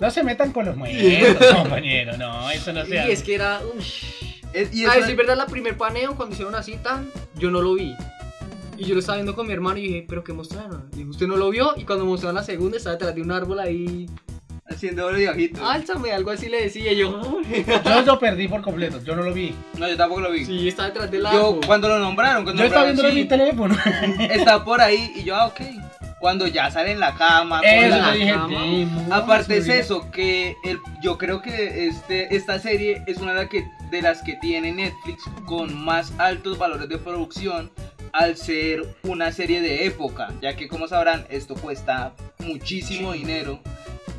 No se metan con los muertos, [LAUGHS] compañero, no, eso no Y se hace. es que era. Es- y A decir verdad, la primer paneo cuando hicieron la cita, yo no lo vi. Y yo lo estaba viendo con mi hermano y dije, ¿pero qué mostraron? Y usted no lo vio. Y cuando mostraron la segunda, estaba detrás de un árbol ahí. Siendo doble de ojito. Álzame, algo así le decía yo. [LAUGHS] Yo lo perdí por completo, yo no lo vi. No, yo tampoco lo vi. Sí, está detrás del Yo arco. cuando lo nombraron, cuando Yo estaba viendo en mi teléfono. [LAUGHS] está por ahí y yo, ah, ok. Cuando ya sale en la cama, con Eso la- yo dije, cama. "Damn, Aparte es eso, que el, yo creo que este, esta serie es una de, la que, de las que tiene Netflix con más altos valores de producción al ser una serie de época, ya que como sabrán esto cuesta muchísimo dinero.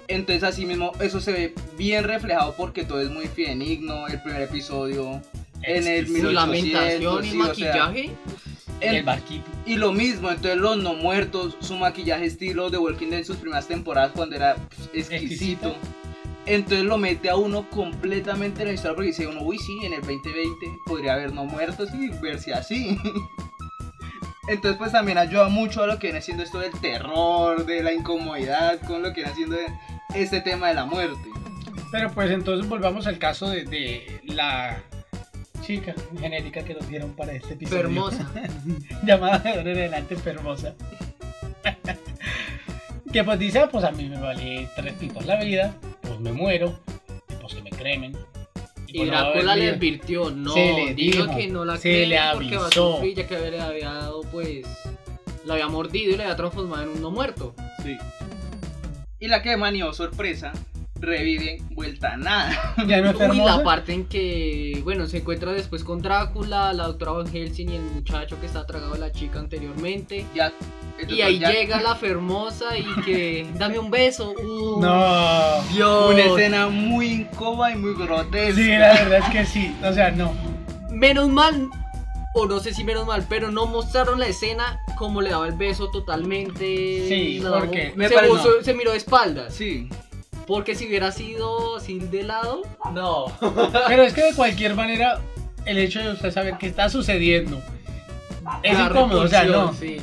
Entonces así mismo eso se ve bien reflejado porque todo es muy fidedigno, el primer episodio en el Exquisito. Su 1800, lamentación y sí, o sea, maquillaje. El barquito. y lo mismo, entonces los no muertos, su maquillaje estilo de Walking Dead en sus primeras temporadas cuando era pues, exquisito. Exquisito. Entonces lo mete a uno completamente en la historia porque dice uno, uy sí, en el 2020 podría haber no muertos y verse así. [LAUGHS] Entonces pues también ayuda mucho a lo que viene siendo esto del terror, de la incomodidad, con lo que viene siendo este tema de la muerte. Pero pues entonces volvamos al caso de, de la chica genérica que nos dieron para este episodio. Hermosa. [LAUGHS] Llamada de ahora en adelante Fermosa. [LAUGHS] que pues dice, "Ah, pues a mí me vale tres pitos la vida, pues me muero, y pues que me cremen. Y pues a Drácula le vida". advirtió, no, Se le diga dijo, que no la se cree le porque va a avisó. sufrir ya que le había dado pues la había mordido y le había transformado en un no muerto. Sí. Y la que manió sorpresa, revive vuelta a nada. [LAUGHS] Ya no Uy, la parte en que, bueno, se encuentra después con Drácula, la doctora Van Helsing y el muchacho que está tragado a la chica anteriormente. Ya, Y ahí ya- llega la fermosa y que [LAUGHS] dame un beso. Uh, No. Dios. Una escena muy incómoda y muy grotesca. Sí, la verdad es que sí. O sea, no. Menos mal, o no sé si menos mal, pero no mostraron la escena como le daba el beso totalmente. Sí, porque se, parece- puso- se miró de espaldas. Sí. Porque si hubiera sido así de lado, no. [LAUGHS] Pero es que de cualquier manera, el hecho de usted saber qué está sucediendo es La incómodo, o sea, no. sí.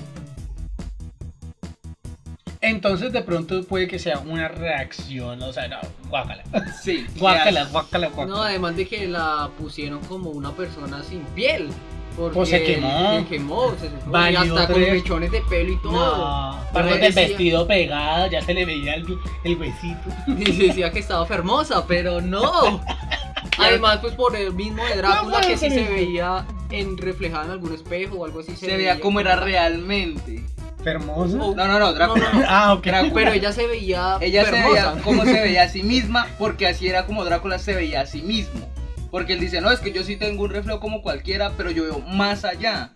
Entonces de pronto puede que sea una reacción, o sea, no, guácala. Sí. [LAUGHS] Guácala, guácala, guácala. No, además de que la pusieron como una persona sin piel. Porque Pues se quemó. Se quemó, se y hasta con mechones de pelo y todo. No, partes del decía- vestido pegado, ya se le veía el, el huesito. [LAUGHS] Y se decía que estaba fermosa, pero no. [LAUGHS] Además, pues por el mismo de Drácula No, que sí se veía en reflejado en algún espejo o algo así. Se veía como era realmente. Hermosa. Oh. No, no, no, Drácula. No, no, no. [LAUGHS] Ah, ok. Drácula. Pero ella se veía Ella se fermosa. veía como se veía a sí misma, porque así era como Drácula se veía a sí mismo. Porque él dice, no, es que yo sí tengo un reflejo como cualquiera, pero yo veo más allá.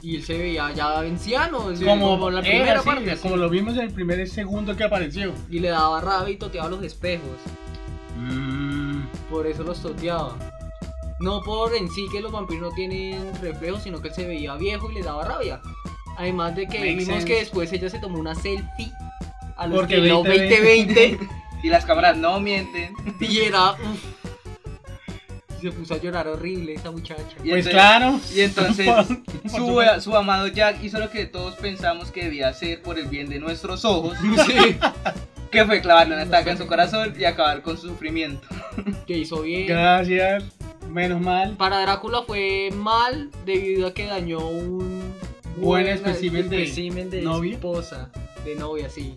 Y él se veía ya anciano, Sí, como, la era primera parte. como lo vimos en el primer segundo que apareció. Y le daba rabia y toteaba los espejos. Mm, Por eso los toteaba. No por en sí que los vampiros no tienen reflejos, sino que él se veía viejo y le daba rabia. Además de que vimos sense. que después ella se tomó una selfie a los Porque que no 2020. 2020 Y las cámaras no mienten. [LAUGHS] y era se puso a llorar horrible esa muchacha. Y pues entonces- claro. Y entonces [LAUGHS] su, su amado Jack hizo lo que todos pensamos que debía hacer por el bien de nuestros ojos, [LAUGHS] Sí, que fue clavarle una estaca en su corazón y acabar con su sufrimiento. [LAUGHS] que hizo bien. Gracias. Menos mal. Para Drácula fue mal debido a que dañó un Buen espécimen de espécimen de novia. esposa, de novia, sí.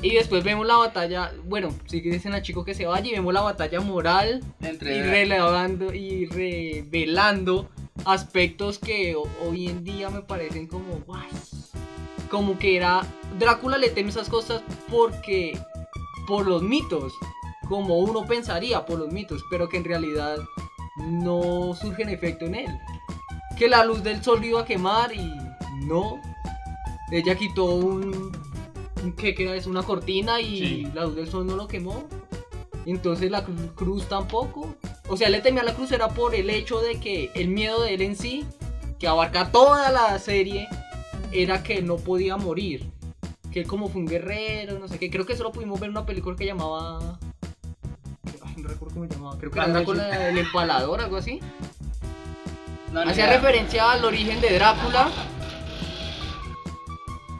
Y después vemos la batalla, bueno, si dicen a chico que se vaya y vemos la batalla moral Entre y relevando y revelando aspectos que ho- hoy en día me parecen como guay. Como que era Drácula le teme esas cosas porque por los mitos, como uno pensaría por los mitos, pero que en realidad no surgen efecto en él. Que la luz del sol iba a quemar y no. Ella quitó un, ¿qué era eso? Una cortina y Sí. la luz del sol no lo quemó. Entonces la cru- cruz tampoco. O sea, le temía a la cruz era por el hecho de que el miedo de él en sí, que abarca toda la serie, era que no podía morir. Que él como fue un guerrero, no sé qué. Creo que eso lo pudimos ver una película que llamaba... Ay, no recuerdo cómo se llamaba. Creo que era Drácula el empalador, algo así. No, Hacía referencia al origen de Drácula.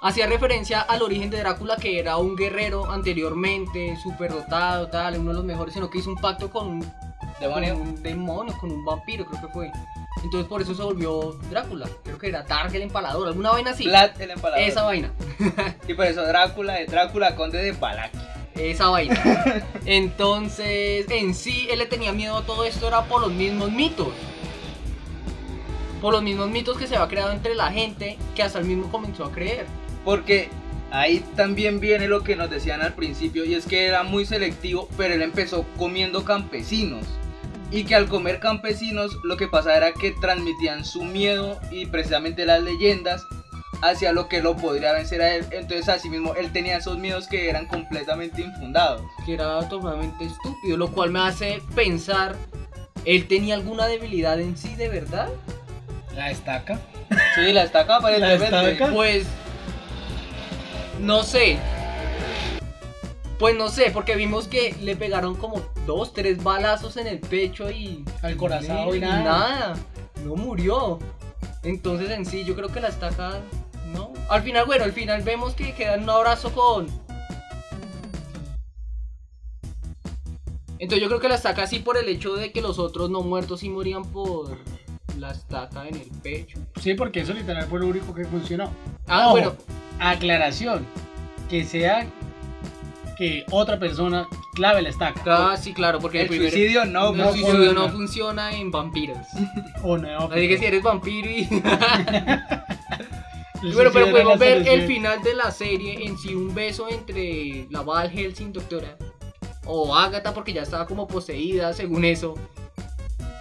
Hacía referencia al origen de Drácula que era un guerrero anteriormente, súper dotado, tal, uno de los mejores, sino que hizo un pacto con un, Demonio. con un demonio, con un vampiro, creo que fue. Entonces por eso se volvió Drácula. Creo que era Targ el empalador, alguna vaina así. Vlad el empalador. Esa vaina. [LAUGHS] Y por eso Drácula de Drácula, conde de Valaquia. esa vaina. [LAUGHS] Entonces, en sí, él le tenía miedo a todo esto, era por los mismos mitos. Por los mismos mitos que se había creado entre la gente, que hasta él mismo comenzó a creer. Porque ahí también viene lo que nos decían al principio, y es que era muy selectivo, pero él empezó comiendo campesinos. Y que al comer campesinos lo que pasaba era que transmitían su miedo y precisamente las leyendas hacia lo que lo podría vencer a él. Entonces así mismo él tenía esos miedos que eran completamente infundados. Que era totalmente estúpido, lo cual me hace pensar, ¿él tenía alguna debilidad en sí de verdad? La estaca. Sí, la estaca [LAUGHS] aparentemente. La estaca. Pues, no sé. Pues no sé, porque vimos que le pegaron como dos, tres balazos en el pecho y... Al corazón y y nada. nada. No murió. Entonces en sí yo creo que la estaca... No. Al final, bueno, al final vemos que queda en un abrazo con... Entonces yo creo que la estaca sí por el hecho de que los otros no muertos sí morían por la estaca en el pecho. Sí, porque eso literal fue lo único que funcionó. Ah, Ojo, bueno, Aclaración. Que sea que otra persona clave la estaca. ah, sí, claro, porque El primer- suicidio no, el no suicidio funciona. no funciona en vampiros. [LAUGHS] O no. Así que si eres vampiro y... [LAUGHS] Bueno, pero podemos ver el final de la serie en sí un beso entre la Val Helsing, doctora, o Agatha, porque ya estaba como poseída, según eso,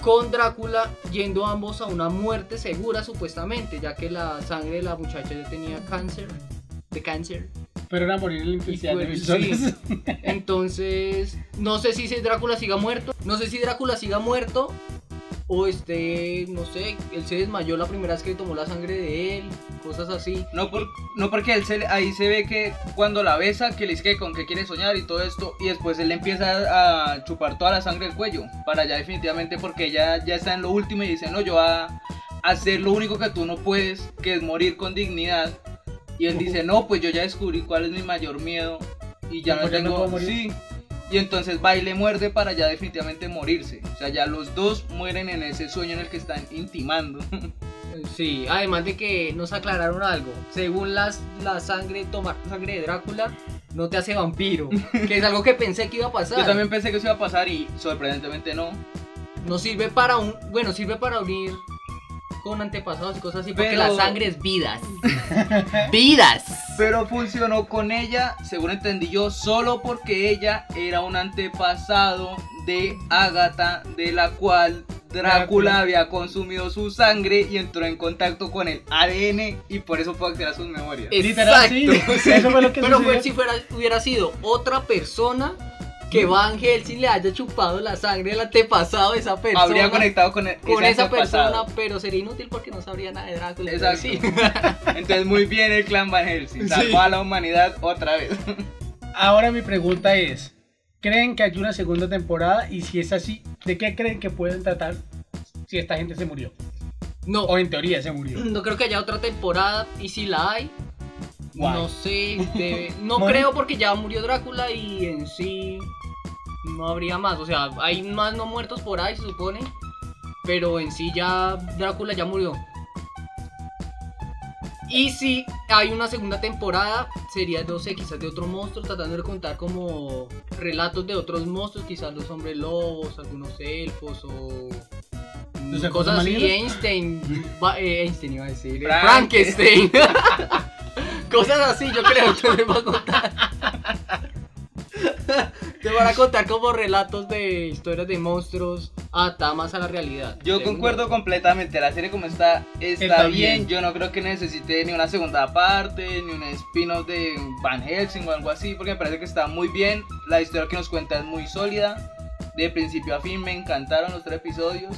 con Drácula, yendo ambos a una muerte segura, supuestamente, ya que la sangre de la muchacha ya tenía cáncer, de cáncer. Pero era morir en la intensidad de pues. Entonces, no sé si Drácula siga muerto, no sé si Drácula siga muerto. O este, no sé, él se desmayó la primera vez que tomó la sangre de él, cosas así. No, por, no porque él se, ahí se ve que cuando la besa, que le dice que con qué quiere soñar y todo esto, y después él le empieza a chupar toda la sangre del cuello, para ya definitivamente, porque ella ya está en lo último y dice, no, yo voy a hacer lo único que tú no puedes, que es morir con dignidad. Y él dice, no, pues yo ya descubrí cuál es mi mayor miedo y ya ¿Y no tengo... puedo morir? sí. Y entonces va y le muerde para ya definitivamente morirse. O sea, ya los dos mueren en ese sueño en el que están intimando. [LAUGHS] Sí, además de que nos aclararon algo. Según las, la sangre, tomar sangre de Drácula no te hace vampiro. que es algo que pensé que iba a pasar. [LAUGHS] Yo también pensé que eso iba a pasar y sorprendentemente no. No sirve para un. Bueno, sirve para unir con antepasados y cosas así. Porque Pero- la sangre es vidas. [LAUGHS] ¡Vidas! Pero funcionó con ella, según entendí yo, solo porque ella era un antepasado de Agatha, de la cual Drácula Drácula. había consumido su sangre y entró en contacto con el ADN y por eso pudo activar sus memorias. Literal, sí. [LAUGHS] Eso fue lo que Pero sucedió. si fuera, hubiera sido otra persona que Van Helsing le haya chupado la sangre del antepasado de esa persona. Habría conectado con, el, con esa persona, pero sería inútil porque no sabría nada de Drácula. Exacto. Sí. [LAUGHS] Entonces muy bien el clan Van Helsing, Sí. salvó a la humanidad otra vez. Ahora mi pregunta es, ¿creen que hay una segunda temporada? Y si es así, ¿de qué creen que pueden tratar si esta gente se murió? No, O en teoría se murió. no creo que haya otra temporada. Y si la hay, Guay. no sé. debe- [LAUGHS] no creo porque ya murió Drácula y en sí no habría más. O sea, hay más no muertos por ahí, se supone. Pero en sí ya Drácula ya murió. Y si hay una segunda temporada, sería, no sé, quizás de otro monstruo, tratando de contar como relatos de otros monstruos, quizás los hombres lobos, algunos elfos o mm, ¿Los elfos cosas así. Einstein, [LAUGHS] eh, Einstein iba a decir, eh, Frank- Frankenstein. [LAUGHS] cosas así, yo creo que les voy a contar. [LAUGHS] Te van a contar como relatos de historias de monstruos adaptadas a la realidad. Yo concuerdo completamente, la serie como está, está, Está bien. bien. yo no creo que necesite ni una segunda parte, ni un spin-off de Van Helsing o algo así, porque me parece que está muy bien, la historia que nos cuenta es muy sólida, de principio a fin me encantaron los tres episodios,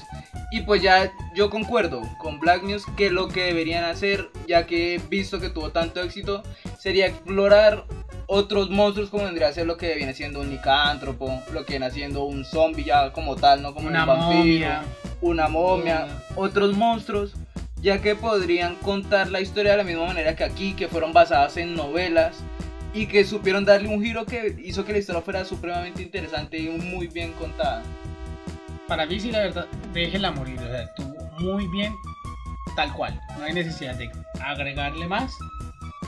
y pues ya yo concuerdo con Black News que lo que deberían hacer, ya que he visto que tuvo tanto éxito, sería explorar otros monstruos como vendría a ser lo que viene siendo un licántropo, lo que viene siendo un zombie ya como tal, no como Una un vampiro momia. una momia, otros monstruos, ya que podrían contar la historia de la misma manera que aquí, que fueron basadas en novelas y que supieron darle un giro que hizo que la historia fuera supremamente interesante y muy bien contada. Para mí sí, la verdad, déjela morir. O sea, estuvo muy bien tal cual. No hay necesidad de agregarle más.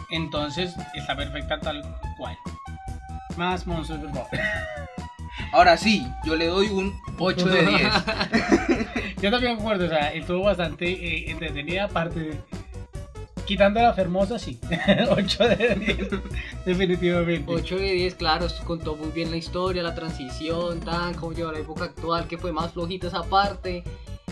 Entonces está perfecta tal cual. Más monstruos, por favor. [LAUGHS] Ahora sí, yo le doy un 8 de 10. [LAUGHS] Yo también concuerdo, o sea, estuvo bastante eh, entretenida, aparte de... Quitando la fermosa, sí. [LAUGHS] 8 de 10, definitivamente. 8 de 10, claro, contó muy bien la historia, la transición, tan, cómo lleva la época actual, que fue más flojita esa parte.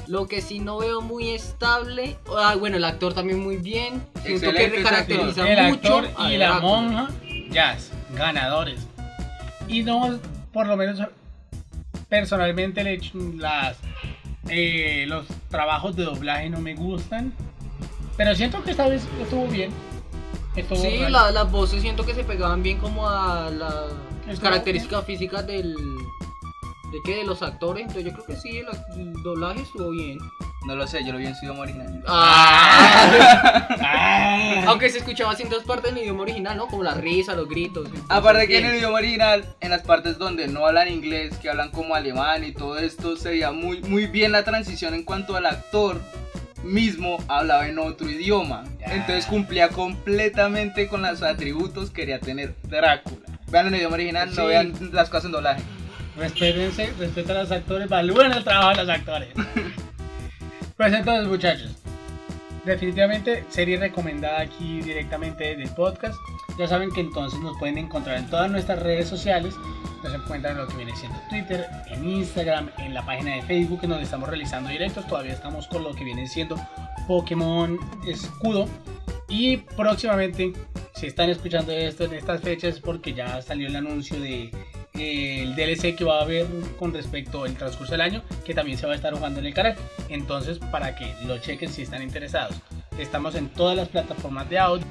Lo que sí no veo muy estable, ah, bueno, el actor también muy bien, siento que Excelente caracteriza El mucho actor a y la monja, jazz, ganadores. Y no, por lo menos personalmente le las, eh, los trabajos de doblaje no me gustan. Pero siento que esta vez estuvo bien. Estuvo Sí, la- las voces siento que se pegaban bien como a las características físicas del... ¿De qué? De los actores, entonces yo creo que sí, el, el doblaje estuvo bien. No lo sé, yo lo vi en su idioma original. Ah. [LAUGHS] Ah. Aunque se escuchaba así en dos partes en idioma original, ¿no? Como la risa, los gritos. Aparte que en el idioma original, en las partes donde no hablan inglés, que hablan como alemán y todo esto, se veía muy, muy bien la transición en cuanto al actor mismo hablaba en otro idioma. Ya. Entonces cumplía completamente con los atributos que quería tener Drácula. Vean en el idioma original, no vean las cosas en doblaje. Respétense, respeten a los actores, valúen el trabajo de los actores. [LAUGHS] Pues entonces, muchachos, definitivamente serie recomendada aquí directamente del podcast. Ya saben que entonces nos pueden encontrar en todas nuestras redes sociales. Nos encuentran en lo que viene siendo Twitter, en Instagram, en la página de Facebook en donde estamos realizando directos. Todavía estamos con lo que viene siendo Pokémon Escudo. Y próximamente, si están escuchando esto en estas fechas, porque ya salió el anuncio de el DLC que va a haber con respecto al transcurso del año, que también se va a estar jugando en el canal. Entonces, para que lo chequen si están interesados. Estamos en todas las plataformas de audio.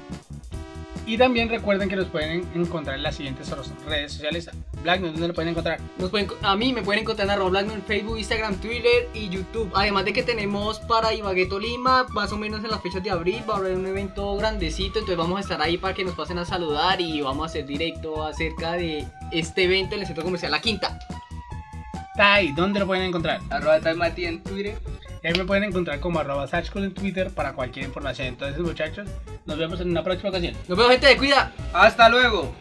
Y también recuerden que nos pueden encontrar en las siguientes redes sociales. Black, ¿dónde lo pueden encontrar? Nos pueden- a mí me pueden encontrar en arroba en Facebook, Instagram, Twitter y YouTube. Además de que tenemos para Ibagué Tolima, más o menos en las fechas de abril, va a haber un evento grandecito. Entonces vamos a estar ahí para que nos pasen a saludar y vamos a hacer directo acerca de este evento en el centro comercial La Quinta. Tai, ¿dónde lo pueden encontrar? Arroba Taimati en Twitter. Y ahí me pueden encontrar como arroba Satchcool en Twitter para cualquier información. Entonces, muchachos, nos vemos en una próxima ocasión. Nos vemos, gente de cuida. Hasta luego.